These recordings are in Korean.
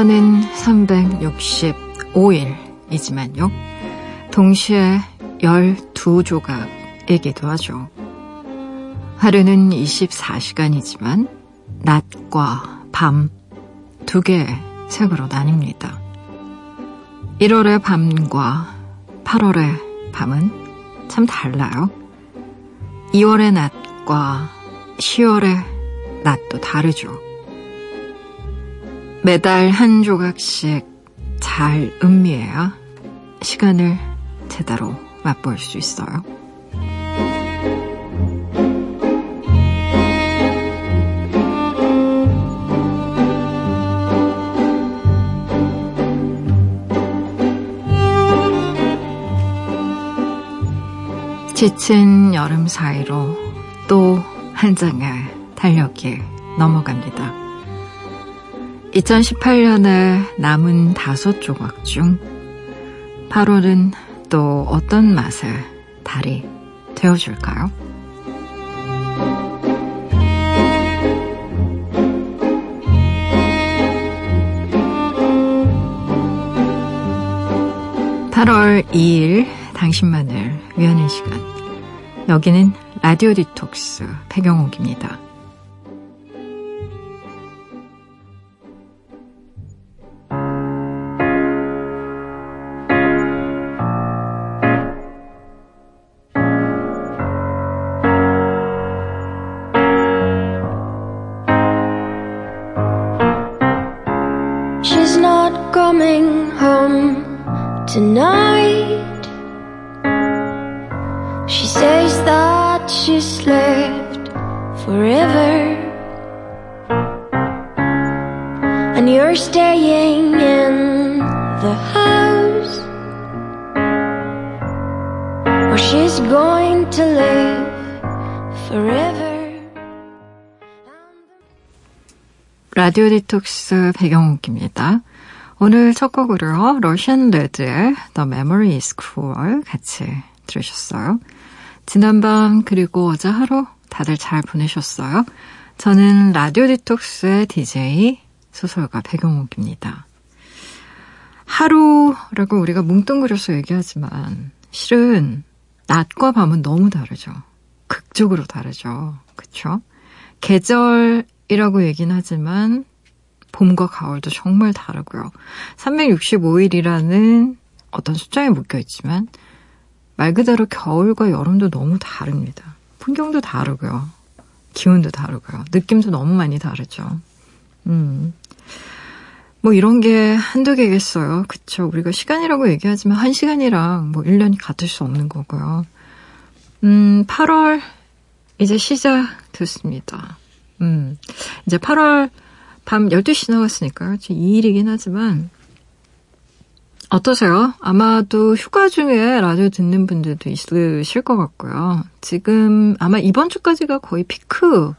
1년은 365일이지만요. 동시에 12조각이기도 하죠. 하루는 24시간이지만 낮과 밤 두 개의 색으로 나뉩니다. 1월의 밤과 8월의 밤은 참 달라요. 2월의 낮과 10월의 낮도 다르죠. 매달 한 조각씩 잘 음미해야 시간을 제대로 맛볼 수 있어요. 지친 여름 사이로 또 한 장의 달력이 넘어갑니다. 2018년에 남은 다섯 조각 중 8월은 또 어떤 맛의 달이 되어줄까요? (8월 2일) 당신만을 위하는 시간 여기는 라디오 디톡스 배경옥입니다. 라디오 디톡스 백영옥입니다. 오늘 첫 곡으로 러시안 레드의 The Memory is Cruel 같이 들으셨어요. 지난밤 그리고 어제 하루 다들 잘 보내셨어요? 저는 라디오 디톡스의 DJ 소설가 백영옥입니다. 하루라고 우리가 뭉뚱그려서 얘기하지만 실은 낮과 밤은 너무 다르죠. 극적으로 다르죠. 그쵸? 계절 이라고 얘기는 하지만 봄과 가을도 정말 다르고요. 365일이라는 어떤 숫자에 묶여 있지만 말 그대로 겨울과 여름도 너무 다릅니다. 풍경도 다르고요. 기온도 다르고요. 느낌도 너무 많이 다르죠. 음. 뭐 이런 게 한두 개겠어요. 그쵸. 우리가 시간이라고 얘기하지만 한 시간이랑 뭐 1년이 같을 수 없는 거고요. 음, 8월 이제 시작됐습니다. 음, 이제 8월 밤 12시 지나갔으니까요. 2일이긴 하지만, 어떠세요? 아마도 휴가 중에 라디오 듣는 분들도 있으실 것 같고요. 지금 아마 이번 주까지가 거의 피크라고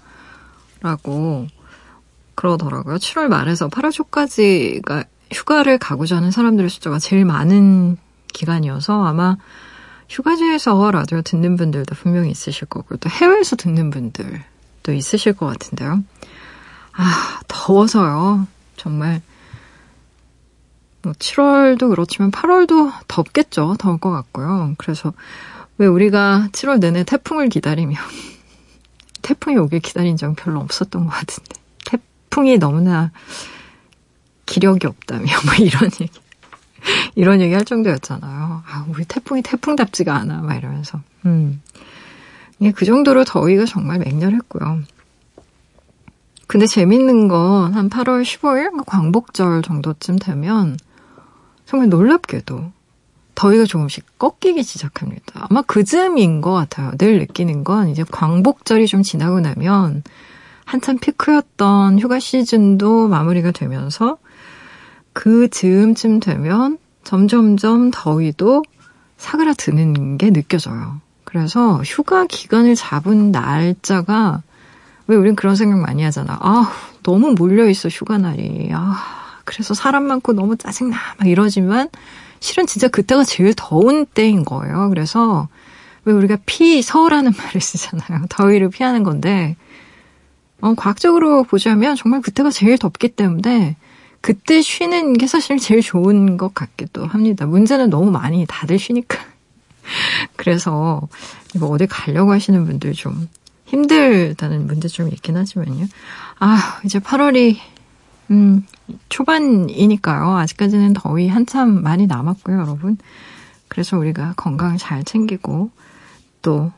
그러더라고요. 7월 말에서 8월 초까지가 휴가를 가고자 하는 사람들의 숫자가 제일 많은 기간이어서 아마 휴가지에서 라디오 듣는 분들도 분명히 있으실 거고 또 해외에서 듣는 분들 또 있으실 것 같은데요. 아, 더워서요. 정말. 뭐 7월도 그렇지만 8월도 덥겠죠. 더울 것 같고요. 그래서 왜 우리가 7월 내내 태풍을 기다리며 태풍이 오길 기다린 적은 별로 없었던 것 같은데 태풍이 너무나 기력이 없다며 뭐 이런 얘기 이런 얘기 할 정도였잖아요. 아, 우리 태풍이 태풍답지가 않아 막 이러면서 음. 예, 그 정도로 더위가 정말 맹렬했고요. 근데 재밌는 건 한 8월 15일 광복절 정도쯤 되면 정말 놀랍게도 더위가 조금씩 꺾이기 시작합니다. 아마 그 즈음인 것 같아요. 늘 느끼는 건 이제 광복절이 좀 지나고 나면 한참 피크였던 휴가 시즌도 마무리가 되면서 그 즈음쯤 되면 점점점 더위도 사그라드는 게 느껴져요. 그래서 휴가 기간을 잡은 날짜가 왜 우린 그런 생각 많이 하잖아. 아, 너무 몰려있어, 휴가 날이. 아, 그래서 사람 많고 너무 짜증나. 막 이러지만 실은 진짜 그때가 제일 더운 때인 거예요. 그래서 왜 우리가 피서라는 말을 쓰잖아요. 더위를 피하는 건데, 어, 과학적으로 보자면 정말 그때가 제일 덥기 때문에 그때 쉬는 게 사실 제일 좋은 것 같기도 합니다. 문제는 너무 많이 다들 쉬니까. 그래서 이거 어디 가려고 하시는 분들 좀 힘들다는 문제 좀 있긴 하지만요. 아, 이제 8월이 음, 초반이니까요. 아직까지는 더위 한참 많이 남았고요, 여러분. 그래서 우리가 건강 잘 챙기고 또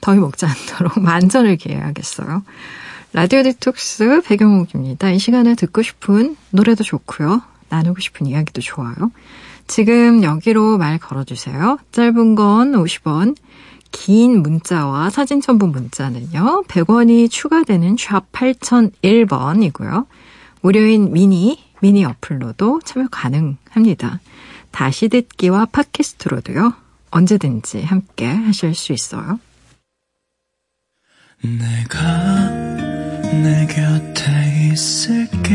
더위 먹지 않도록 만전을 기해야겠어요. 라디오 디톡스 배경옥입니다. 이 시간에 듣고 싶은 노래도 좋고요. 나누고 싶은 이야기도 좋아요. 지금 여기로 말 걸어주세요. 짧은 건 50원, 긴 문자와 사진 첨부 문자는요. 100원이 추가되는 샵 8001번이고요. 무료인 미니, 미니 어플로도 참여 가능합니다. 다시 듣기와 팟캐스트로도요. 언제든지 함께 하실 수 있어요. 내가 내 곁에 있을게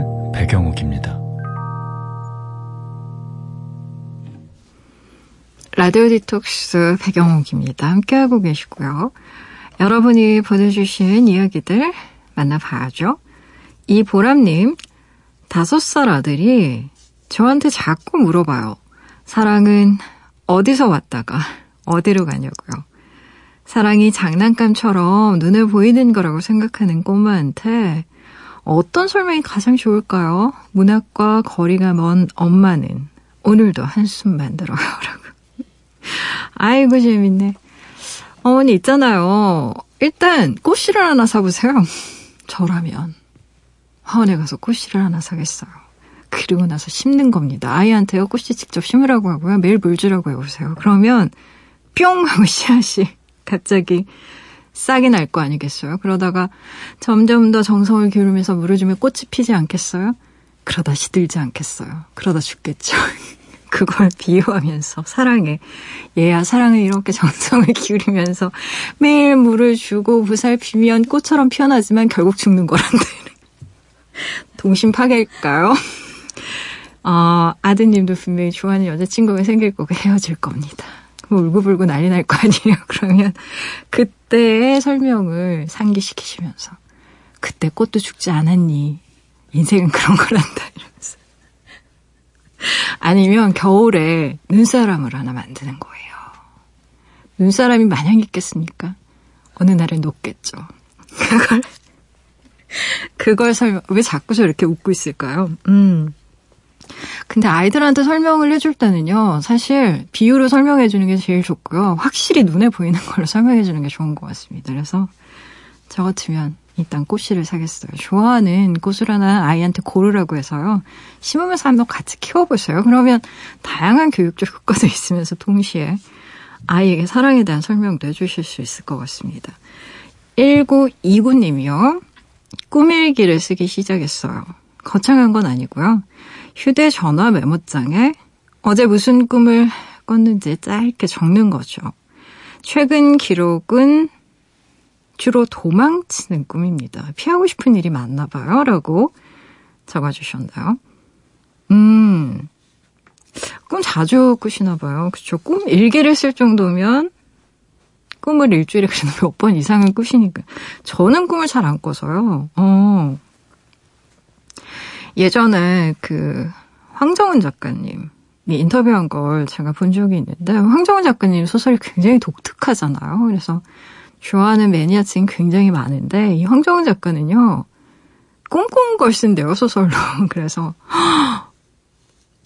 라디오 디톡스 백영옥입니다. 함께하고 계시고요. 여러분이 보내주신 이야기들 만나봐야죠. 이보람님, 다섯 살 아들이 저한테 자꾸 물어봐요. 사랑은 어디서 왔다가 어디로 가냐고요. 사랑이 장난감처럼 눈에 보이는 거라고 생각하는 꼬마한테 어떤 설명이 가장 좋을까요? 문학과 거리가 먼 엄마는 오늘도 한숨 만 들어요. 라고. 아이고, 재밌네. 어머니 있잖아요. 일단 꽃씨를 하나 사보세요. 저라면 화원에 가서 꽃씨를 하나 사겠어요. 그리고 나서 심는 겁니다. 아이한테요 꽃씨 직접 심으라고 하고요. 매일 물 주라고 해보세요. 그러면 뿅 하고 씨앗이 갑자기 싹이 날 거 아니겠어요? 그러다가 점점 더 정성을 기울이면서 물을 주면 꽃이 피지 않겠어요? 그러다 시들지 않겠어요? 그러다 죽겠죠. 그걸 비유하면서 사랑해. 얘야 사랑을 이렇게 정성을 기울이면서 매일 물을 주고 보살피면 꽃처럼 피어나지만 결국 죽는 거란데. 동심 파괴일까요? 어, 아드님도 분명히 좋아하는 여자친구가 생길 거고 헤어질 겁니다. 울고불고 난리 날 거 아니에요. 그러면 그때의 설명을 상기시키시면서 그때 꽃도 죽지 않았니? 인생은 그런 거란다. 아니면 겨울에 눈사람을 하나 만드는 거예요. 눈사람이 마냥 있겠습니까? 어느 날에 녹겠죠. 그걸, 그걸 설명, 왜 자꾸 저렇게 웃고 있을까요? 음. 근데 아이들한테 설명을 해줄 때는요, 사실 비유로 설명해 주는 게 제일 좋고요. 확실히 눈에 보이는 걸로 설명해 주는 게 좋은 것 같습니다. 그래서 저 같으면 일단 꽃씨를 사겠어요. 좋아하는 꽃을 하나 아이한테 고르라고 해서요. 심으면서 한번 같이 키워보세요. 그러면 다양한 교육적 효과도 있으면서 동시에 아이에게 사랑에 대한 설명도 해주실 수 있을 것 같습니다. 1929님이요. 꿈일기를 쓰기 시작했어요. 거창한 건 아니고요. 휴대전화 메모장에 어제 무슨 꿈을 꿨는지 짧게 적는 거죠. 최근 기록은 주로 도망치는 꿈입니다. 피하고 싶은 일이 많나 봐요. 라고 적어주셨나요? 음, 꿈 자주 꾸시나 봐요. 그쵸. 꿈 일기를 쓸 정도면 꿈을 일주일에 그래도 몇 번 이상은 꾸시니까. 저는 꿈을 잘 안 꿔서요. 어. 예전에 그 황정은 작가님 인터뷰한 걸 제가 본 적이 있는데 황정은 작가님 소설이 굉장히 독특하잖아요. 그래서 좋아하는 매니아층이 굉장히 많은데 이 황정은 작가는요. 꼼꼼 걸 쓴대요 소설로. 그래서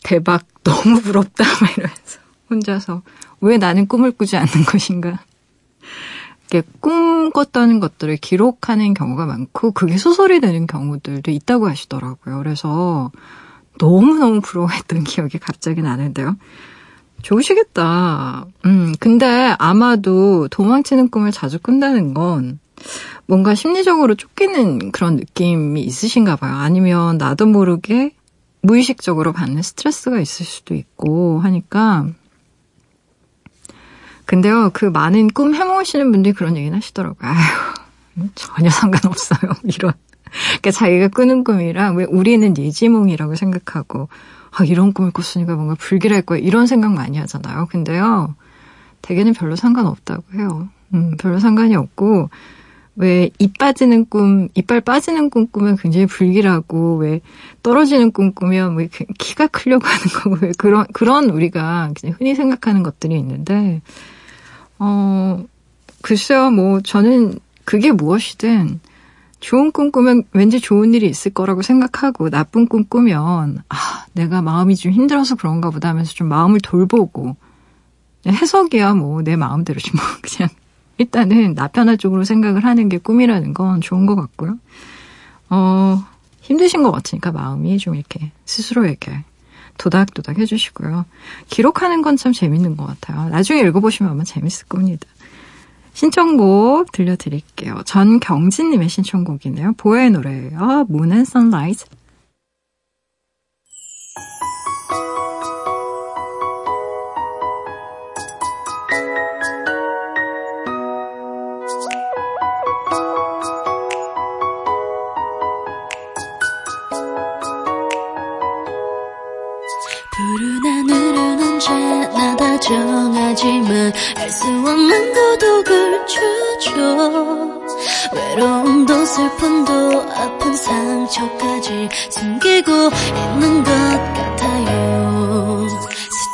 대박 너무 부럽다 막 이러면서 혼자서 왜 나는 꿈을 꾸지 않는 것인가. 이렇게 꿈 꿨다는 것들을 기록하는 경우가 많고 그게 소설이 되는 경우들도 있다고 하시더라고요. 그래서 너무너무 부러워했던 기억이 갑자기 나는데요. 좋으시겠다. 음, 근데 아마도 도망치는 꿈을 자주 꾼다는 건 뭔가 심리적으로 쫓기는 그런 느낌이 있으신가 봐요. 아니면 나도 모르게 무의식적으로 받는 스트레스가 있을 수도 있고 하니까 근데요, 그 많은 꿈 해모으시는 분들이 그런 얘기는 하시더라고요. 아유, 전혀 상관없어요. 이런. 그러니까 자기가 꾸는 꿈이랑 왜 우리는 예지몽이라고 생각하고 아, 이런 꿈을 꿨으니까 뭔가 불길할 거야. 이런 생각 많이 하잖아요. 근데요, 대개는 별로 상관없다고 해요. 음, 별로 상관이 없고, 왜, 입 빠지는 꿈, 이빨 빠지는 꿈 꾸면 굉장히 불길하고, 왜, 떨어지는 꿈 꾸면 왜 키가 크려고 하는 거고, 왜 그런, 그런 우리가 흔히 생각하는 것들이 있는데, 어, 글쎄요, 뭐, 저는 그게 무엇이든, 좋은 꿈 꾸면 왠지 좋은 일이 있을 거라고 생각하고 나쁜 꿈 꾸면 아 내가 마음이 좀 힘들어서 그런가 보다 하면서 좀 마음을 돌보고 해석이야 뭐 내 마음대로지 뭐 그냥 일단은 나 편할 쪽으로 생각을 하는 게 꿈이라는 건 좋은 것 같고요. 어 힘드신 것 같으니까 마음이 좀 이렇게 스스로에게 도닥도닥 해주시고요. 기록하는 건 참 재밌는 것 같아요. 나중에 읽어보시면 아마 재밌을 겁니다. 신청곡 들려드릴게요. 전경진님의 신청곡이네요. 보의 노래예요. And Sunlight. 정하지만 알 수 없는 고독을 주죠. 외로움도 슬픔도 아픈 상처까지 숨기고 있는 것 같아요.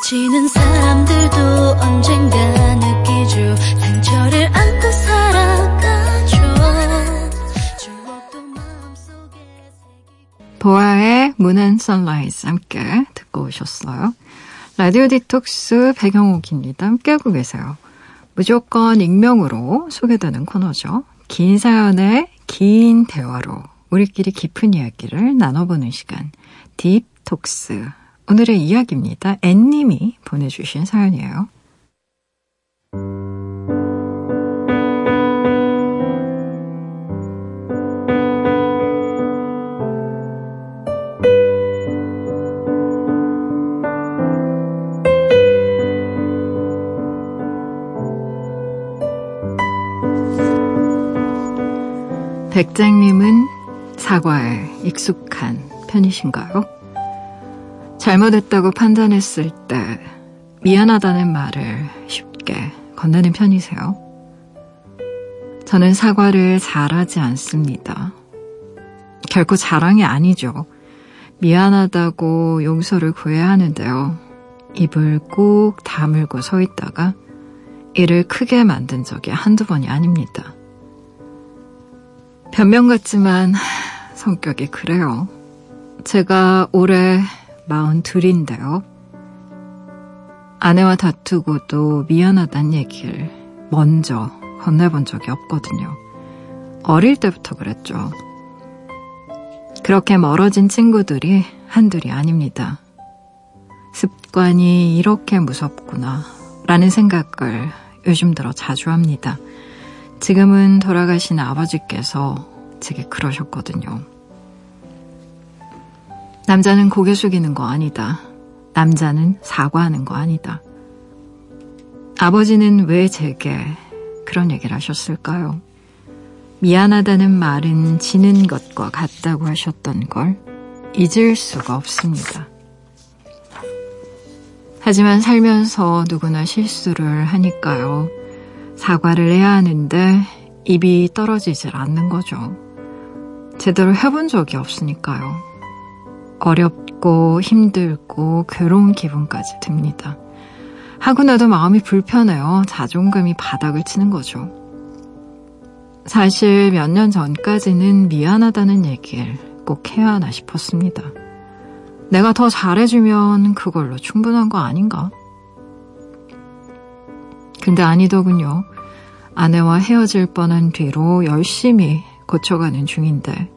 스치는 사람들도 언젠가 느끼죠. 상처를 안고 살아가죠. 보아의 and Sunrise 함께 듣고 오셨어요. 라디오 디톡스 백영옥입니다. 함께하고 계세요. 무조건 익명으로 소개되는 코너죠. 긴 사연의 긴 대화로 우리끼리 깊은 이야기를 나눠보는 시간. 딥톡스. 오늘의 이야기입니다. 앤님이 보내주신 사연이에요. 백장님은 사과에 익숙한 편이신가요? 잘못했다고 판단했을 때 미안하다는 말을 쉽게 건네는 편이세요? 저는 사과를 잘하지 않습니다. 결코 자랑이 아니죠. 미안하다고 용서를 구해야 하는데요. 입을 꾹 다물고 서 있다가 이를 크게 만든 적이 한두 번이 아닙니다. 변명 같지만 성격이 그래요. 제가 올해 42인데요. 아내와 다투고도 미안하단 얘기를 먼저 건네본 적이 없거든요. 어릴 때부터 그랬죠. 그렇게 멀어진 친구들이 한둘이 아닙니다. 습관이 이렇게 무섭구나 라는 생각을 요즘 들어 자주 합니다. 지금은 돌아가신 아버지께서 제게 그러셨거든요. 남자는 고개 숙이는 거 아니다. 남자는 사과하는 거 아니다. 아버지는 왜 제게 그런 얘기를 하셨을까요? 미안하다는 말은 지는 것과 같다고 하셨던 걸 잊을 수가 없습니다. 하지만 살면서 누구나 실수를 하니까요. 사과를 해야 하는데 입이 떨어지질 않는 거죠. 제대로 해본 적이 없으니까요. 어렵고 힘들고 괴로운 기분까지 듭니다. 하고 나도 마음이 불편해요. 자존감이 바닥을 치는 거죠. 사실 몇 년 전까지는 미안하다는 얘기를 꼭 해야 하나 싶었습니다. 내가 더 잘해주면 그걸로 충분한 거 아닌가? 근데 아니더군요. 아내와 헤어질 뻔한 뒤로 열심히 고쳐가는 중인데,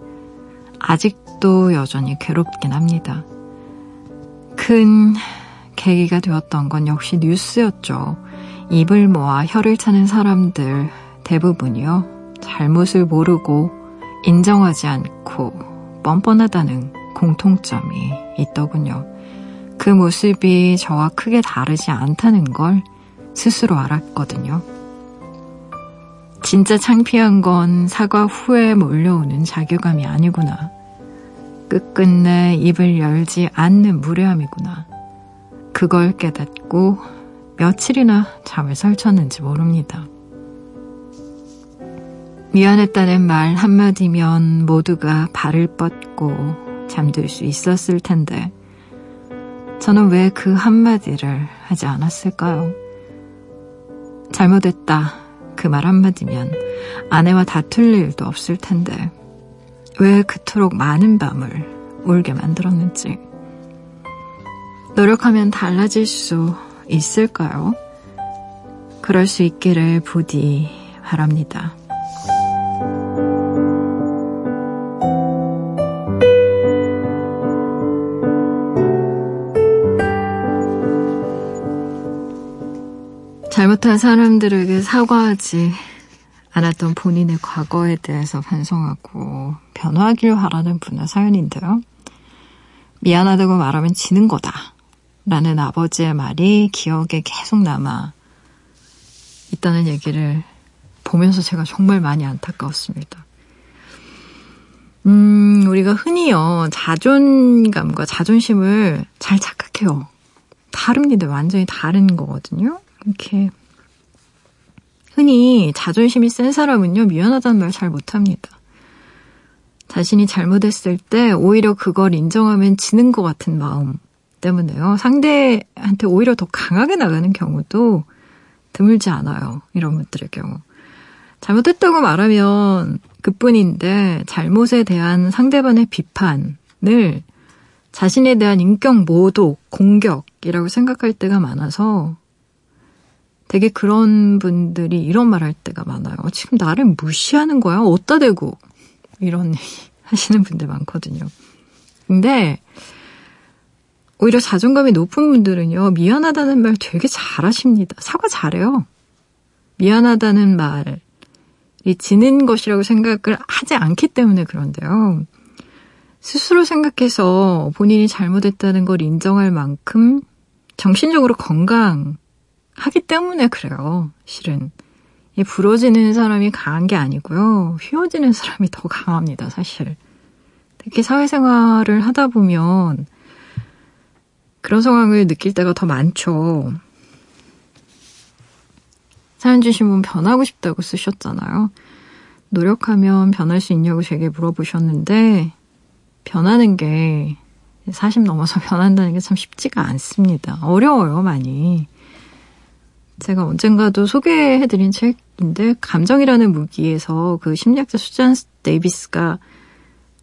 아직도 여전히 괴롭긴 합니다. 큰 계기가 되었던 건 역시 뉴스였죠. 입을 모아 혀를 차는 사람들 대부분이요. 잘못을 모르고 인정하지 않고 뻔뻔하다는 공통점이 있더군요. 그 모습이 저와 크게 다르지 않다는 걸 스스로 알았거든요. 진짜 창피한 건 사과 후에 몰려오는 자괴감이 아니구나. 끝끝내 입을 열지 않는 무례함이구나. 그걸 깨닫고 며칠이나 잠을 설쳤는지 모릅니다. 미안했다는 말 한마디면 모두가 발을 뻗고 잠들 수 있었을 텐데, 저는 왜 그 한마디를 하지 않았을까요? 잘못했다. 그 말 한마디면 아내와 다툴 일도 없을 텐데, 왜 그토록 많은 밤을 울게 만들었는지. 노력하면 달라질 수 있을까요? 그럴 수 있기를 부디 바랍니다. 잘못한 사람들에게 사과하지 않았던 본인의 과거에 대해서 반성하고 변화하길 바라는 분의 사연인데요. 미안하다고 말하면 지는 거다. 라는 아버지의 말이 기억에 계속 남아 있다는 얘기를 보면서 제가 정말 많이 안타까웠습니다. 음, 우리가 흔히요, 자존감과 자존심을 잘 착각해요. 다릅니다. 완전히 다른 거거든요. 이렇게 흔히 자존심이 센 사람은요 미안하다는 말 잘 못합니다. 자신이 잘못했을 때 오히려 그걸 인정하면 지는 것 같은 마음 때문에요. 상대한테 오히려 더 강하게 나가는 경우도 드물지 않아요. 이런 분들의 경우. 잘못했다고 말하면 그뿐인데 잘못에 대한 상대방의 비판을 자신에 대한 인격 모독, 공격이라고 생각할 때가 많아서 되게 그런 분들이 이런 말 할 때가 많아요. 지금 나를 무시하는 거야? 어디다 대고? 이런 얘기 하시는 분들 많거든요. 근데 오히려 자존감이 높은 분들은요, 미안하다는 말 되게 잘하십니다. 사과 잘해요. 미안하다는 말이 지는 것이라고 생각을 하지 않기 때문에 그런데요. 스스로 생각해서 본인이 잘못했다는 걸 인정할 만큼 정신적으로 건강, 하기 때문에 그래요. 실은. 이 부러지는 사람이 강한 게 아니고요. 휘어지는 사람이 더 강합니다, 사실. 특히 사회생활을 하다 보면 그런 상황을 느낄 때가 더 많죠. 사연 주신 분 변하고 싶다고 쓰셨잖아요. 노력하면 변할 수 있냐고 제게 물어보셨는데, 변하는 게, 40 넘어서 변한다는 게 참 쉽지가 않습니다. 어려워요, 많이. 제가 언젠가도 소개해드린 책인데 감정이라는 무기에서 그 심리학자 수잔 데이비스가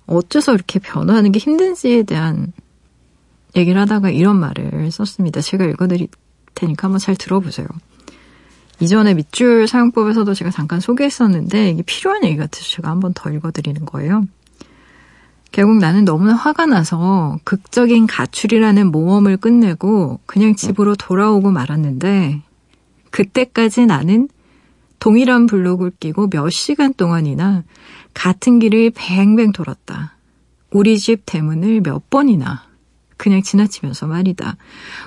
어째서 이렇게 변화하는 게 힘든지에 대한 얘기를 하다가 이런 말을 썼습니다. 제가 읽어드릴 테니까 한번 잘 들어보세요. 이전에 밑줄 사용법에서도 제가 잠깐 소개했었는데 이게 필요한 얘기 같아서 제가 한번 더 읽어드리는 거예요. 결국 나는 너무나 화가 나서 극적인 가출이라는 모험을 끝내고 그냥 집으로 돌아오고 말았는데 그때까지 나는 동일한 블록을 끼고 몇 시간 동안이나 같은 길을 뱅뱅 돌았다. 우리 집 대문을 몇 번이나 그냥 지나치면서 말이다.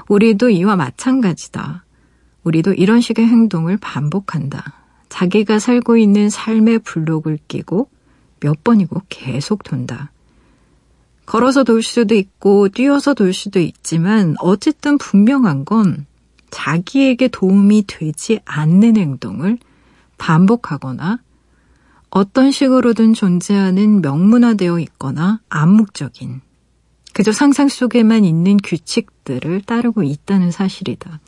우리도 이와 마찬가지다. 우리도 이런 식의 행동을 반복한다. 자기가 살고 있는 삶의 블록을 끼고 몇 번이고 계속 돈다. 걸어서 돌 수도 있고 뛰어서 돌 수도 있지만 어쨌든 분명한 건 자기에게 도움이 되지 않는 행동을 반복하거나 어떤 식으로든 존재하는 명문화되어 있거나 암묵적인 그저 상상 속에만 있는 규칙들을 따르고 있다는 사실이다.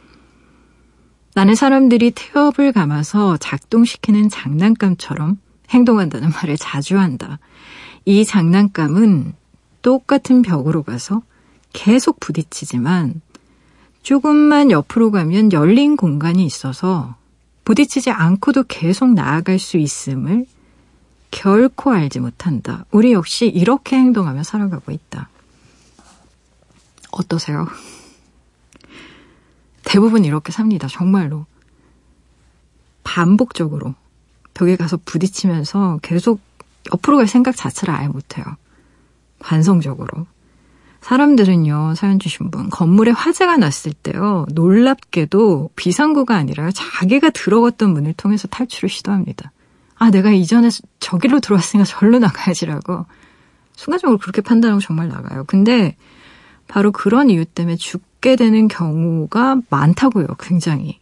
나는 사람들이 태엽을 감아서 작동시키는 장난감처럼 행동한다는 말을 자주 한다. 이 장난감은 똑같은 벽으로 가서 계속 부딪히지만 조금만 옆으로 가면 열린 공간이 있어서 부딪히지 않고도 계속 나아갈 수 있음을 결코 알지 못한다. 우리 역시 이렇게 행동하며 살아가고 있다. 어떠세요? 대부분 이렇게 삽니다. 정말로. 반복적으로. 벽에 가서 부딪히면서 계속 옆으로 갈 생각 자체를 아예 못해요. 관성적으로. 사람들은요, 사연 주신 분, 건물에 화재가 났을 때요, 놀랍게도 비상구가 아니라 자기가 들어갔던 문을 통해서 탈출을 시도합니다. 아, 내가 이전에 저기로 들어왔으니까 절로 나가야지라고. 순간적으로 그렇게 판단하고 정말 나가요. 근데 바로 그런 이유 때문에 죽게 되는 경우가 많다고요, 굉장히.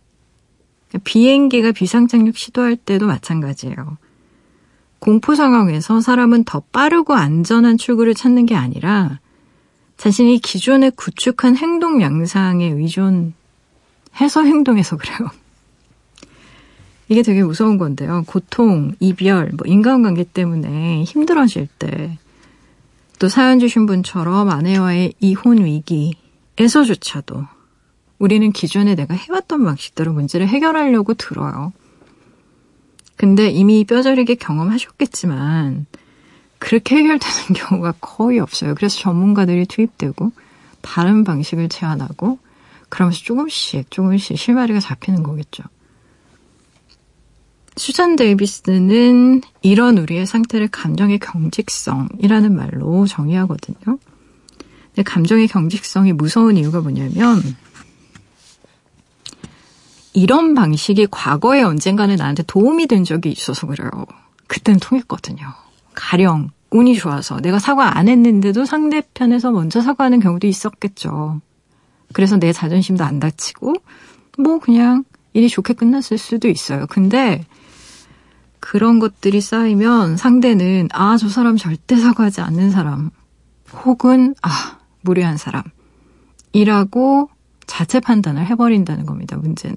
비행기가 비상착륙 시도할 때도 마찬가지예요. 공포 상황에서 사람은 더 빠르고 안전한 출구를 찾는 게 아니라 자신이 기존에 구축한 행동 양상에 의존해서 행동해서 그래요. 이게 되게 무서운 건데요. 고통, 이별, 뭐 인간관계 때문에 힘들어질 때, 또 사연 주신 분처럼 아내와의 이혼 위기에서조차도 우리는 기존에 내가 해왔던 방식대로 문제를 해결하려고 들어요. 근데 이미 뼈저리게 경험하셨겠지만 그렇게 해결되는 경우가 거의 없어요. 그래서 전문가들이 투입되고 다른 방식을 제안하고 그러면서 조금씩 조금씩 실마리가 잡히는 거겠죠. 수잔 데이비스는 이런 우리의 상태를 감정의 경직성이라는 말로 정의하거든요. 근데 감정의 경직성이 무서운 이유가 뭐냐면 이런 방식이 과거에 언젠가는 나한테 도움이 된 적이 있어서 그래요. 그땐 통했거든요. 가령 운이 좋아서 내가 사과 안 했는데도 상대편에서 먼저 사과하는 경우도 있었겠죠. 그래서 내 자존심도 안 다치고 뭐 그냥 일이 좋게 끝났을 수도 있어요. 근데 그런 것들이 쌓이면 상대는 아, 저 사람 절대 사과하지 않는 사람 혹은 아, 무례한 사람이라고 자체 판단을 해버린다는 겁니다. 문제는.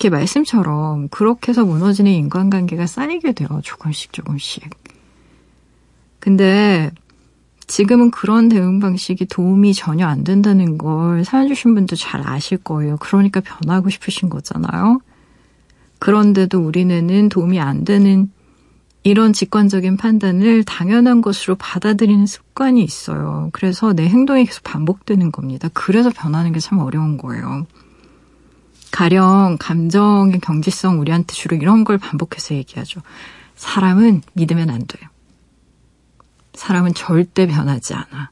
이렇게 말씀처럼 그렇게 해서 무너지는 인간관계가 쌓이게 돼요. 조금씩 조금씩. 근데 지금은 그런 대응 방식이 도움이 전혀 안 된다는 걸 사연 주신 분도 잘 아실 거예요. 그러니까 변하고 싶으신 거잖아요. 그런데도 우리는 도움이 안 되는 이런 직관적인 판단을 당연한 것으로 받아들이는 습관이 있어요. 그래서 내 행동이 계속 반복되는 겁니다. 그래서 변하는 게 참 어려운 거예요. 가령 감정의 경지성 우리한테 주로 이런 걸 반복해서 얘기하죠. 사람은 믿으면 안 돼요. 사람은 절대 변하지 않아.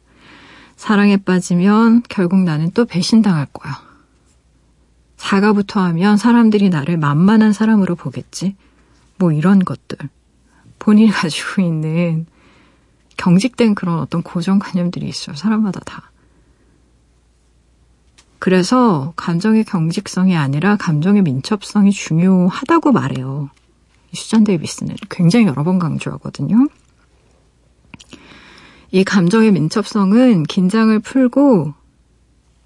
사랑에 빠지면 결국 나는 또 배신당할 거야. 사과부터 하면 사람들이 나를 만만한 사람으로 보겠지. 뭐 이런 것들. 본인이 가지고 있는 경직된 그런 어떤 고정관념들이 있어요. 사람마다 다. 그래서 감정의 경직성이 아니라 감정의 민첩성이 중요하다고 말해요. 수잔 데이비스는 굉장히 여러 번 강조하거든요. 이 감정의 민첩성은 긴장을 풀고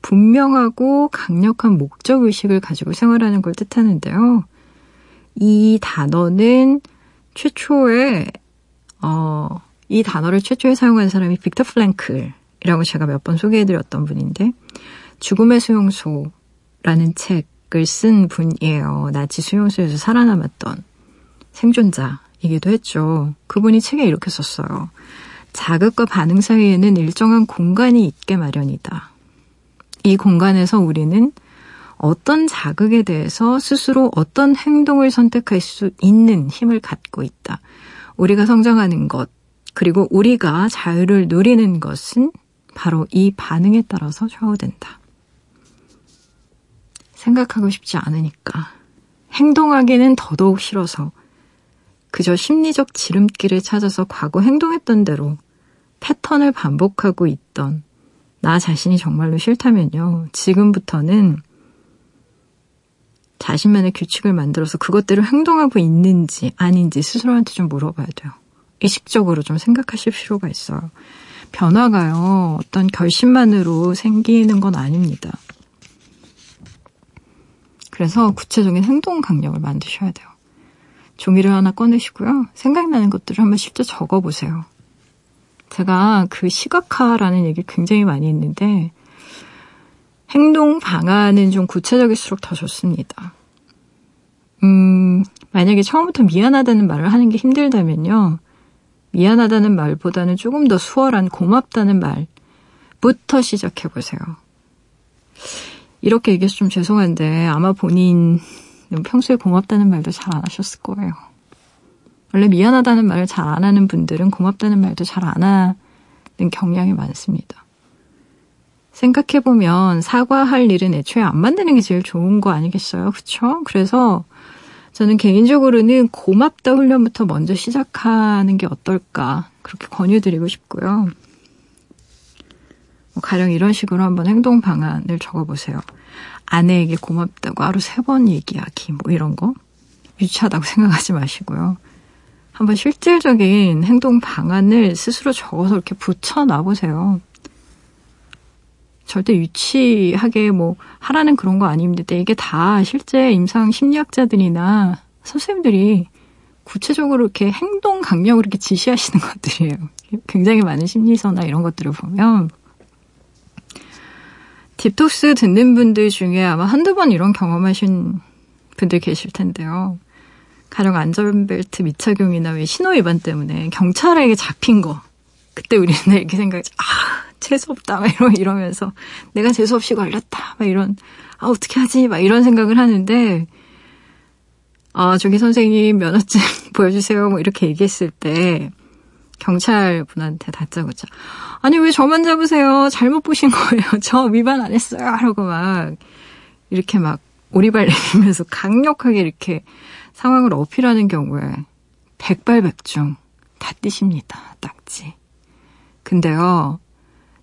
분명하고 강력한 목적 의식을 가지고 생활하는 걸 뜻하는데요. 이 단어는 최초에 어, 이 단어를 최초에 사용한 사람이 빅터 프랭클이라고 제가 몇 번 소개해드렸던 분인데 죽음의 수용소라는 책을 쓴 분이에요. 나치 수용소에서 살아남았던 생존자이기도 했죠. 그분이 책에 이렇게 썼어요. 자극과 반응 사이에는 일정한 공간이 있게 마련이다. 이 공간에서 우리는 어떤 자극에 대해서 스스로 어떤 행동을 선택할 수 있는 힘을 갖고 있다. 우리가 성장하는 것, 그리고 우리가 자유를 누리는 것은 바로 이 반응에 따라서 좌우된다. 생각하고 싶지 않으니까. 행동하기는 더더욱 싫어서 그저 심리적 지름길을 찾아서 과거 행동했던 대로 패턴을 반복하고 있던 나 자신이 정말로 싫다면요. 지금부터는 자신만의 규칙을 만들어서 그것대로 행동하고 있는지 아닌지 스스로한테 좀 물어봐야 돼요. 의식적으로 좀 생각하실 필요가 있어요. 변화가요, 어떤 결심만으로 생기는 건 아닙니다. 그래서 구체적인 행동 강령을 만드셔야 돼요. 종이를 하나 꺼내시고요. 생각나는 것들을 한번 실제 적어보세요. 제가 그 시각화라는 얘기를 굉장히 많이 했는데 행동 방안은 좀 구체적일수록 더 좋습니다. 음, 만약에 처음부터 미안하다는 말을 하는 게 힘들다면요. 미안하다는 말보다는 조금 더 수월한 고맙다는 말부터 시작해 보세요. 이렇게 얘기해서 좀 죄송한데 아마 본인은 평소에 고맙다는 말도 잘 안 하셨을 거예요. 원래 미안하다는 말을 잘 안 하는 분들은 고맙다는 말도 잘 안 하는 경향이 많습니다. 생각해보면 사과할 일은 애초에 안 만드는 게 제일 좋은 거 아니겠어요? 그쵸? 그래서 저는 개인적으로는 고맙다 훈련부터 먼저 시작하는 게 어떨까 그렇게 권유드리고 싶고요. 뭐 가령 이런 식으로 한번 행동 방안을 적어보세요. 아내에게 고맙다고 하루 세 번 얘기하기 뭐 이런 거 유치하다고 생각하지 마시고요. 한번 실질적인 행동 방안을 스스로 적어서 이렇게 붙여놔 보세요. 절대 유치하게 뭐 하라는 그런 거 아닙니다. 이게 다 실제 임상 심리학자들이나 선생님들이 구체적으로 이렇게 행동 강령으로 이렇게 지시하시는 것들이에요. 굉장히 많은 심리서나 이런 것들을 보면 딥톡스 듣는 분들 중에 아마 한두 번 이런 경험하신 분들 계실 텐데요. 가령 안전벨트 미착용이나 왜 신호 위반 때문에 경찰에게 잡힌 거. 그때 우리는 이렇게 생각하지, 아, 재수없다. 막 이러, 이러면서 내가 재수없이 걸렸다. 막 이런, 아, 어떻게 하지? 막 이런 생각을 하는데, 아, 저기 선생님 면허증 보여주세요. 뭐 이렇게 얘기했을 때, 경찰 분한테 다짜고짜. 아니, 왜 저만 잡으세요? 잘못 보신 거예요. 저 위반 안 했어요. 하라고 막, 이렇게 막 오리발 내리면서 강력하게 이렇게 상황을 어필하는 경우에 백발백중 다 띄십니다. 딱지. 근데요,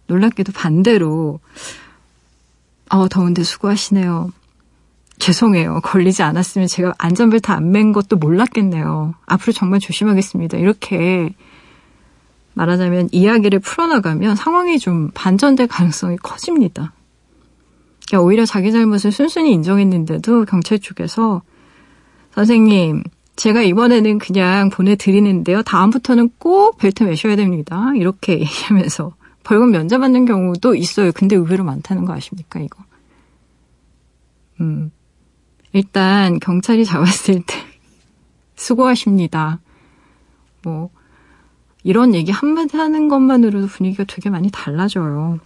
놀랍게도 반대로, 어, 더운데 수고하시네요. 죄송해요. 걸리지 않았으면 제가 안전벨트 안 맨 것도 몰랐겠네요. 앞으로 정말 조심하겠습니다. 이렇게 말하자면 이야기를 풀어나가면 상황이 좀 반전될 가능성이 커집니다. 그러니까 오히려 자기 잘못을 순순히 인정했는데도 경찰 쪽에서 선생님, 제가 이번에는 그냥 보내드리는데요. 다음부터는 꼭 벨트 매셔야 됩니다. 이렇게 얘기하면서 벌금 면제받는 경우도 있어요. 근데 의외로 많다는 거 아십니까, 이거? 음. 일단 경찰이 잡았을 때 수고하십니다. 뭐 이런 얘기 한마디 하는 것만으로도 분위기가 되게 많이 달라져요.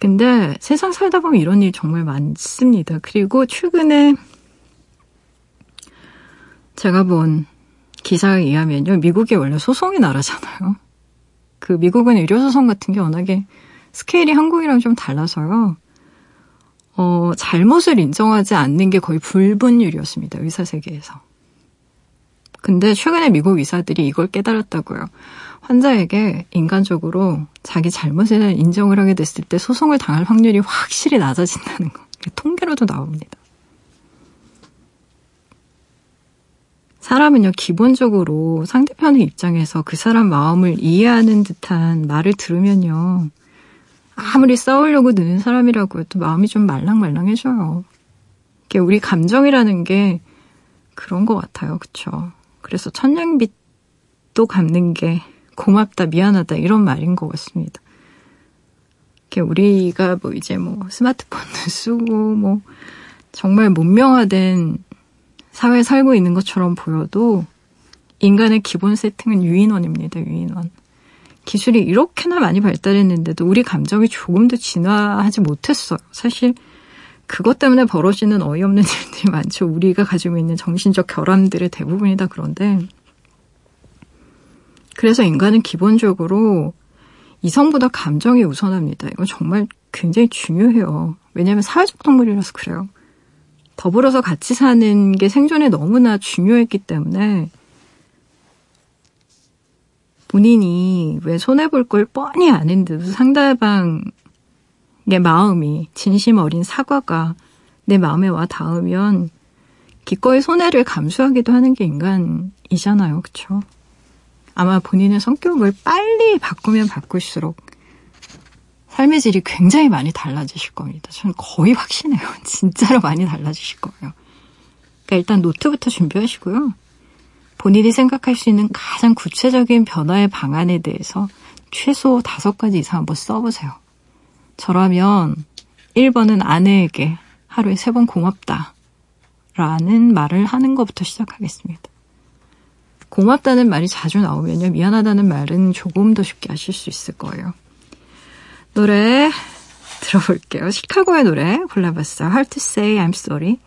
근데 세상 살다 보면 이런 일이 정말 많습니다. 그리고 최근에 제가 본 기사에 의하면요. 미국이 원래 소송이 나라잖아요. 그 미국은 의료소송 같은 게 워낙에 스케일이 한국이랑 좀 달라서요. 어, 잘못을 인정하지 않는 게 거의 불분율이었습니다. 의사 세계에서. 근데 최근에 미국 의사들이 이걸 깨달았다고요. 환자에게 인간적으로 자기 잘못을 인정을 하게 됐을 때 소송을 당할 확률이 확실히 낮아진다는 거. 통계로도 나옵니다. 사람은요, 기본적으로 상대편의 입장에서 그 사람 마음을 이해하는 듯한 말을 들으면요, 아무리 싸우려고 느는 사람이라고 해도 마음이 좀 말랑말랑해져요. 우리 감정이라는 게 그런 것 같아요. 그쵸? 그래서 천냥빛도 갚는 게 고맙다, 미안하다 이런 말인 것 같습니다. 우리가 뭐 이제 뭐 스마트폰도 쓰고 뭐 정말 문명화된 사회에 살고 있는 것처럼 보여도 인간의 기본 세팅은 유인원입니다, 유인원. 기술이 이렇게나 많이 발달했는데도 우리 감정이 조금도 진화하지 못했어요. 사실 그것 때문에 벌어지는 어이없는 일들이 많죠. 우리가 가지고 있는 정신적 결함들의 대부분이 다 그런데 그래서 인간은 기본적으로 이성보다 감정이 우선합니다. 이건 정말 굉장히 중요해요. 왜냐하면 사회적 동물이라서 그래요. 더불어서 같이 사는 게 생존에 너무나 중요했기 때문에 본인이 왜 손해볼 걸 뻔히 아는데도 상대방 의 마음이 진심 어린 사과가 내 마음에 와 닿으면 기꺼이 손해를 감수하기도 하는 게 인간이잖아요. 그쵸? 아마 본인의 성격을 빨리 바꾸면 바꿀수록 삶의 질이 굉장히 많이 달라지실 겁니다. 저는 거의 확신해요. 진짜로 많이 달라지실 거예요. 그러니까 일단 노트부터 준비하시고요. 본인이 생각할 수 있는 가장 구체적인 변화의 방안에 대해서 최소 다섯 가지 이상 한번 써보세요. 저라면 1번은 아내에게 하루에 세 번 고맙다. 라는 말을 하는 것부터 시작하겠습니다. 고맙다는 말이 자주 나오면요. 미안하다는 말은 조금 더 쉽게 하실 수 있을 거예요. 노래 들어볼게요. 시카고의 노래 골라봤어요. Hard to say I'm sorry.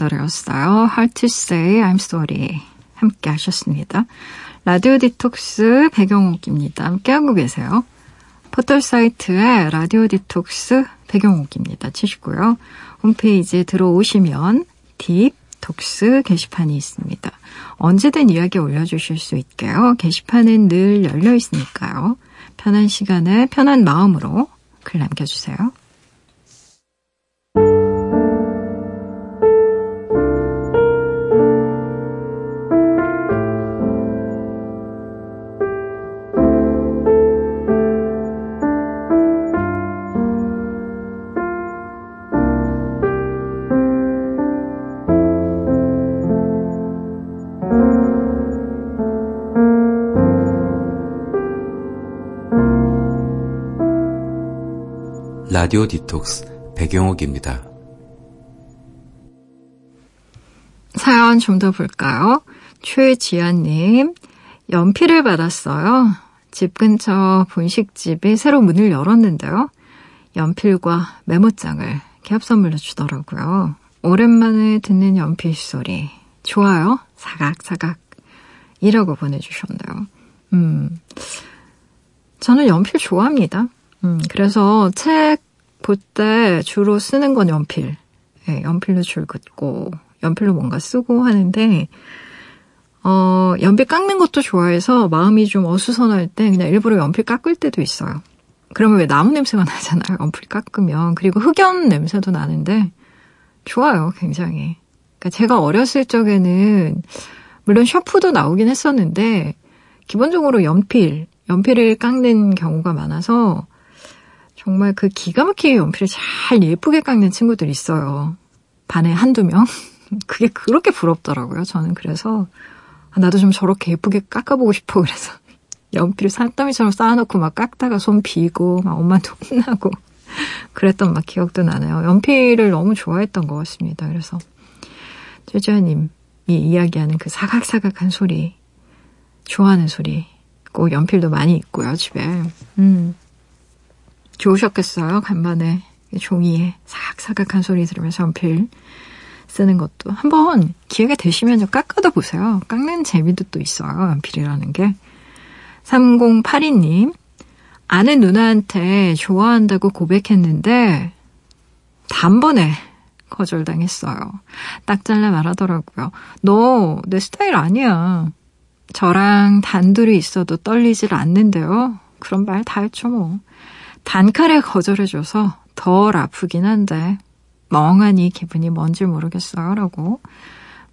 노래였어요. Hard to say I'm sorry. 함께 하셨습니다. 라디오 디톡스 백영옥입니다. 함께하고 계세요. 포털 사이트에 라디오 디톡스 백영옥입니다. 치시고요. 홈페이지에 들어오시면 딥톡스 게시판이 있습니다. 언제든 이야기 올려주실 수 있게요. 게시판은 늘 열려 있으니까요. 편한 시간에 편한 마음으로 글 남겨주세요. 라디오 디톡스 배경옥입니다. 사연 좀 더 볼까요? 최지아님, 연필을 받았어요. 집 근처 분식집이 새로 문을 열었는데요. 연필과 메모장을 기합 선물로 주더라고요. 오랜만에 듣는 연필 소리. 좋아요. 사각사각. 이라고 보내주셨네요. 음. 저는 연필 좋아합니다. 음, 그래서 책 볼 때 주로 쓰는 건 연필. 예, 연필로 줄 긋고, 연필로 뭔가 쓰고 하는데, 어, 연필 깎는 것도 좋아해서 마음이 좀 어수선할 때 그냥 일부러 연필 깎을 때도 있어요. 그러면 왜 나무 냄새가 나잖아요. 연필 깎으면. 그리고 흑연 냄새도 나는데, 좋아요, 굉장히. 그러니까 제가 어렸을 적에는, 물론 샤프도 나오긴 했었는데, 기본적으로 연필, 연필을 깎는 경우가 많아서, 정말 그 기가 막히게 연필을 잘 예쁘게 깎는 친구들 있어요. 반에 한두 명? 그게 그렇게 부럽더라고요. 저는 그래서 아, 나도 좀 저렇게 예쁘게 깎아보고 싶어 그래서 연필을 산더미처럼 쌓아놓고 막 깎다가 손 비고 막 엄마한테 혼나고 그랬던 막 기억도 나네요. 연필을 너무 좋아했던 것 같습니다. 그래서 최주아님이 이야기하는 그 사각사각한 소리 좋아하는 소리 꼭 연필도 많이 있고요 집에 음. 좋으셨겠어요. 간만에 종이에 사각사각한 소리 들으면서 연필 쓰는 것도 한번 기회가 되시면 깎아도 보세요. 깎는 재미도 또 있어요. 연필이라는 게. 3082님, 아는 누나한테 좋아한다고 고백했는데, 단번에 거절당했어요. 딱 잘라 말하더라고요. 너 내 스타일 아니야. 저랑 단둘이 있어도 떨리질 않는데요. 그런 말 다 했죠, 뭐. 단칼에 거절해줘서 덜 아프긴 한데 멍하니 기분이 뭔지 모르겠어요. 라고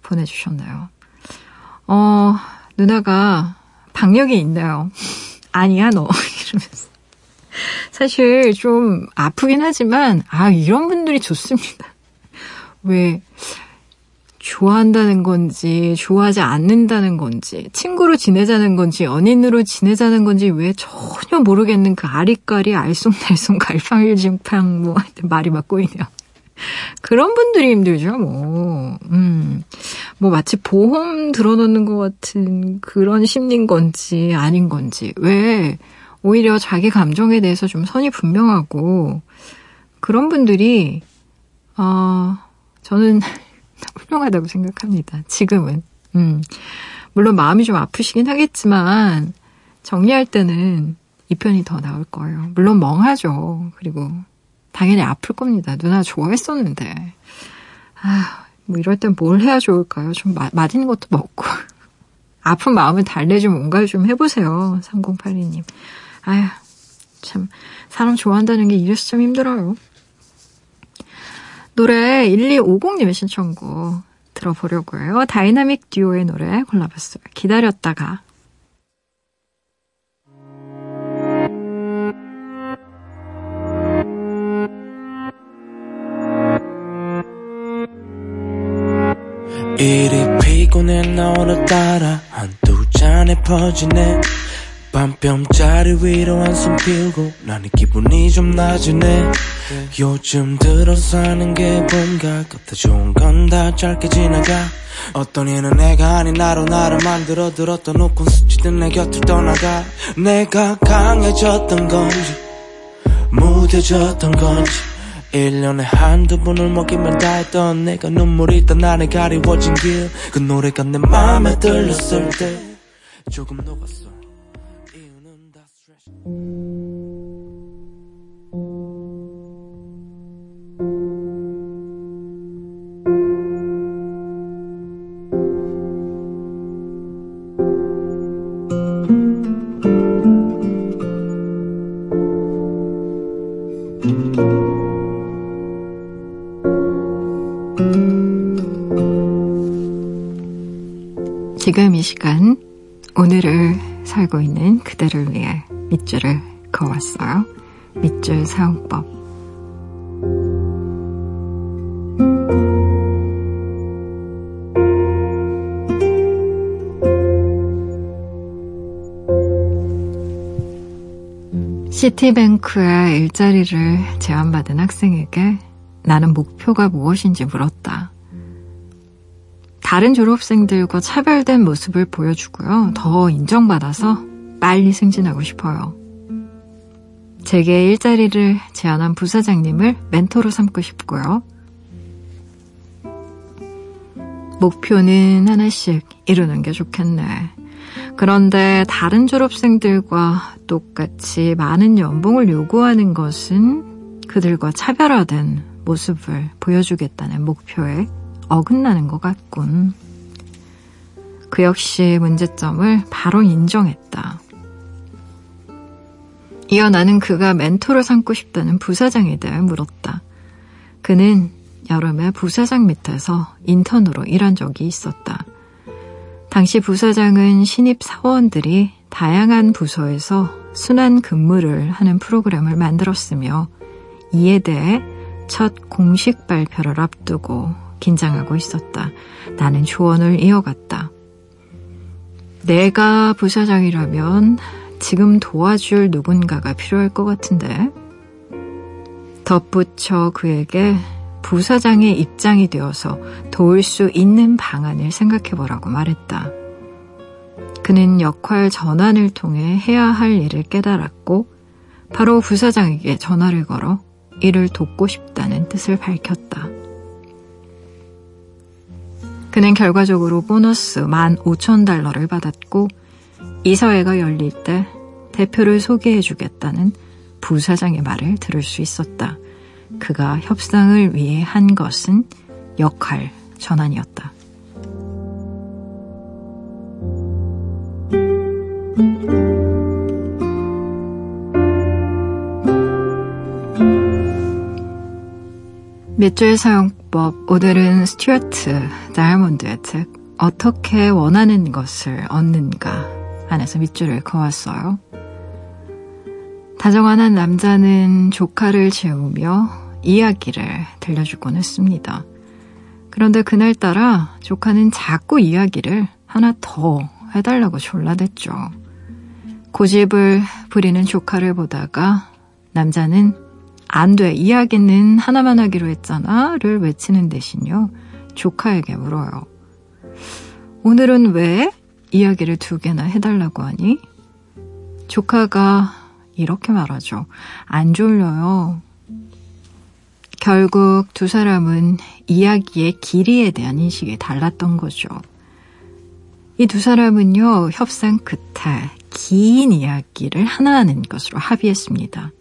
보내주셨네요. 어, 누나가 박력이 있네요. 아니야, 너. 이러면서. 사실 좀 아프긴 하지만, 아, 이런 분들이 좋습니다. 왜, 좋아한다는 건지, 좋아하지 않는다는 건지, 친구로 지내자는 건지, 연인으로 지내자는 건지, 왜 전혀 모르겠는 그 아리까리 알쏭달쏭 갈팡일징팡, 뭐, 하여튼 말이 막 꼬이네요. 그런 분들이 힘들죠, 뭐. 음. 뭐 마치 보험 들어놓는 것 같은 그런 심리인 건지 아닌 건지. 왜 오히려 자기 감정에 대해서 좀 선이 분명하고 그런 분들이, 어, 저는 훌륭하다고 생각합니다. 지금은. 음. 물론 마음이 좀 아프시긴 하겠지만 정리할 때는 이 편이 더 나을 거예요. 물론 멍하죠. 그리고 당연히 아플 겁니다. 누나 좋아했었는데. 아, 뭐 이럴 땐 뭘 해야 좋을까요? 좀 마, 맛있는 것도 먹고. 아픈 마음을 달래좀 뭔가를 좀 해보세요. 3082님. 아휴, 참, 사람 좋아한다는 게 이래서 참 힘들어요. 노래 1250님의 신청곡 들어보려고 해요. 다이나믹 듀오의 노래 골라봤어요. 기다렸다가. 이리 피곤해 나 오늘따라 한두 잔에 퍼지네 밤뼘자리 위로 한숨 피우고 나는 기분이 좀 나지네. 요즘 들어서 하는 게 뭔가 겉에 좋은 건 다 짧게 지나가. 어떤 이는 내가 아닌 나로 나를 만들어 들었던 웃고 스치듯 내 곁을 떠나가. 내가 강해졌던 건지 무뎌졌던 건지 1년에 한두 번을 먹이면 다 했던 내가 눈물이 떠 나를 가리워진 길. 그 노래가 내 맘에 들렸을 때 조금 녹았어 스 그어왔어요. 밑줄 사용법. 시티뱅크에 일자리를 제안받은 학생에게 나는 목표가 무엇인지 물었다. 다른 졸업생들과 차별된 모습을 보여주고요. 더 인정받아서 빨리 승진하고 싶어요. 제게 일자리를 제안한 부사장님을 멘토로 삼고 싶고요. 목표는 하나씩 이루는 게 좋겠네. 그런데 다른 졸업생들과 똑같이 많은 연봉을 요구하는 것은 그들과 차별화된 모습을 보여주겠다는 목표에 어긋나는 것 같군. 그 역시 문제점을 바로 인정했다. 이어 나는 그가 멘토를 삼고 싶다는 부사장에 대해 물었다. 그는 여름에 부사장 밑에서 인턴으로 일한 적이 있었다. 당시 부사장은 신입 사원들이 다양한 부서에서 순환 근무를 하는 프로그램을 만들었으며 이에 대해 첫 공식 발표를 앞두고 긴장하고 있었다. 나는 조언을 이어갔다. 내가 부사장이라면 지금 도와줄 누군가가 필요할 것 같은데. 덧붙여 그에게 부사장의 입장이 되어서 도울 수 있는 방안을 생각해 보라고 말했다. 그는 역할 전환을 통해 해야 할 일을 깨달았고, 바로 부사장에게 전화를 걸어 이를 돕고 싶다는 뜻을 밝혔다. 그는 결과적으로 보너스 15,000달러를 받았고 이사회가 열릴 때 대표를 소개해 주겠다는 부사장의 말을 들을 수 있었다. 그가 협상을 위해 한 것은 역할 전환이었다. 밑줄 사용법 오늘은 스튜어트 다이아몬드의 책 어떻게 원하는 것을 얻는가 안에서 밑줄을 그었어요. 다정한 한 남자는 조카를 재우며 이야기를 들려주곤 했습니다. 그런데 그날따라 조카는 자꾸 이야기를 하나 더 해달라고 졸라댔죠. 고집을 부리는 조카를 보다가 남자는 안 돼. 이야기는 하나만 하기로 했잖아. 를 외치는 대신요. 조카에게 물어요. 오늘은 왜 이야기를 두 개나 해달라고 하니? 조카가 이렇게 말하죠. 안 졸려요. 결국 두 사람은 이야기의 길이에 대한 인식이 달랐던 거죠. 이 두 사람은요, 협상 끝에 긴 이야기를 하나 하는 것으로 합의했습니다.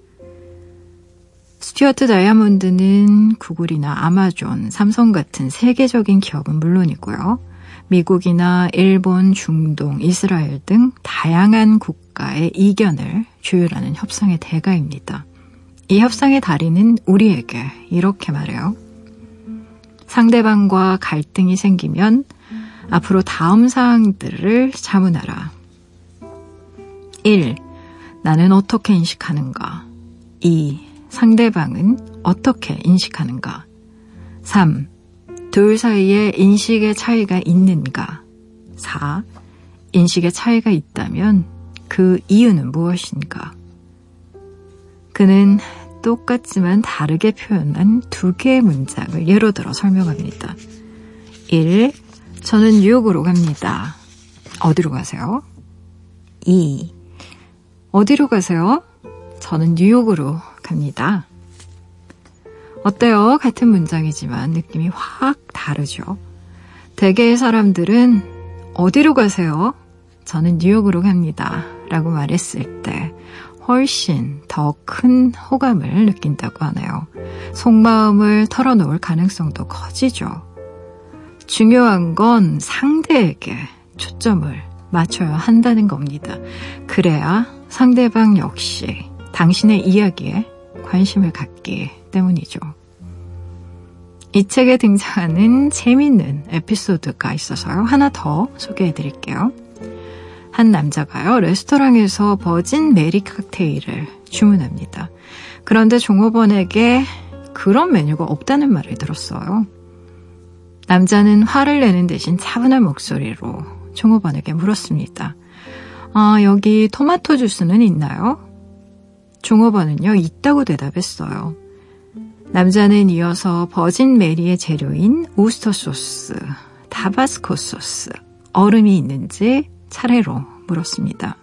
스튜어트 다이아몬드는 구글이나 아마존, 삼성 같은 세계적인 기업은 물론이고요. 미국이나 일본, 중동, 이스라엘 등 다양한 국가의 이견을 조율하는 협상의 대가입니다. 이 협상의 다리는 우리에게 이렇게 말해요. 상대방과 갈등이 생기면 앞으로 다음 사항들을 자문하라. 1. 나는 어떻게 인식하는가? 2. 상대방은 어떻게 인식하는가? 3. 둘 사이에 인식의 차이가 있는가? 4. 인식의 차이가 있다면 그 이유는 무엇인가? 그는 똑같지만 다르게 표현한 두 개의 문장을 예로 들어 설명합니다. 1. 저는 뉴욕으로 갑니다. 어디로 가세요? 2. 어디로 가세요? 저는 뉴욕으로 갑니다. 어때요? 같은 문장이지만 느낌이 확 다르죠. 대개의 사람들은 어디로 가세요? 저는 뉴욕으로 갑니다. 라고 말했을 때 훨씬 더 큰 호감을 느낀다고 하네요. 속마음을 털어놓을 가능성도 커지죠. 중요한 건 상대에게 초점을 맞춰야 한다는 겁니다. 그래야 상대방 역시 당신의 이야기에 관심을 갖기 때문이죠. 이 책에 등장하는 재밌는 에피소드가 있어서요. 하나 더 소개해 드릴게요. 한 남자가요, 레스토랑에서 버진 메리 칵테일을 주문합니다. 그런데 종업원에게 그런 메뉴가 없다는 말을 들었어요. 남자는 화를 내는 대신 차분한 목소리로 종업원에게 물었습니다. 아, 여기 토마토 주스는 있나요? 종업원은요, 있다고 대답했어요. 남자는 이어서 버진 메리의 재료인 우스터 소스, 타바스코 소스, 얼음이 있는지 차례로 물었습니다.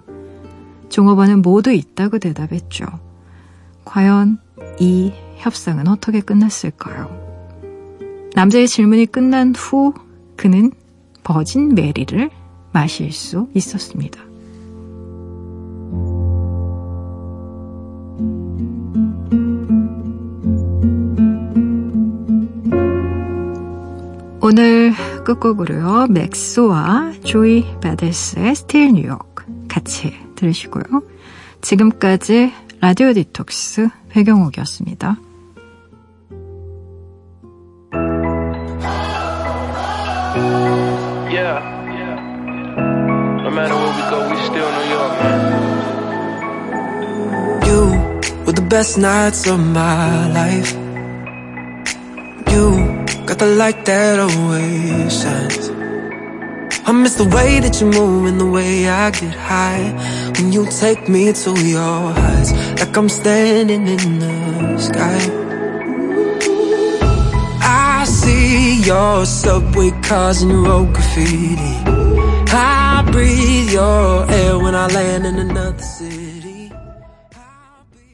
종업원은 모두 있다고 대답했죠. 과연 이 협상은 어떻게 끝났을까요? 남자의 질문이 끝난 후 그는 Virgin Mary를 마실 수 있었습니다. 오늘 끝곡으로요. 맥스와 조이 배드애스의 Still New York 같이 들으시고요. 지금까지 라디오 디톡스 배경옥이었습니다. Yeah. No matter where we go, we still New York, man. You were the best nights of my life. Got the light that always shines. I miss the way that you move and the way I get high when you take me to your heights, like I'm standing in the sky. I see your subway cars and your road graffiti. I breathe your air when I land in another city.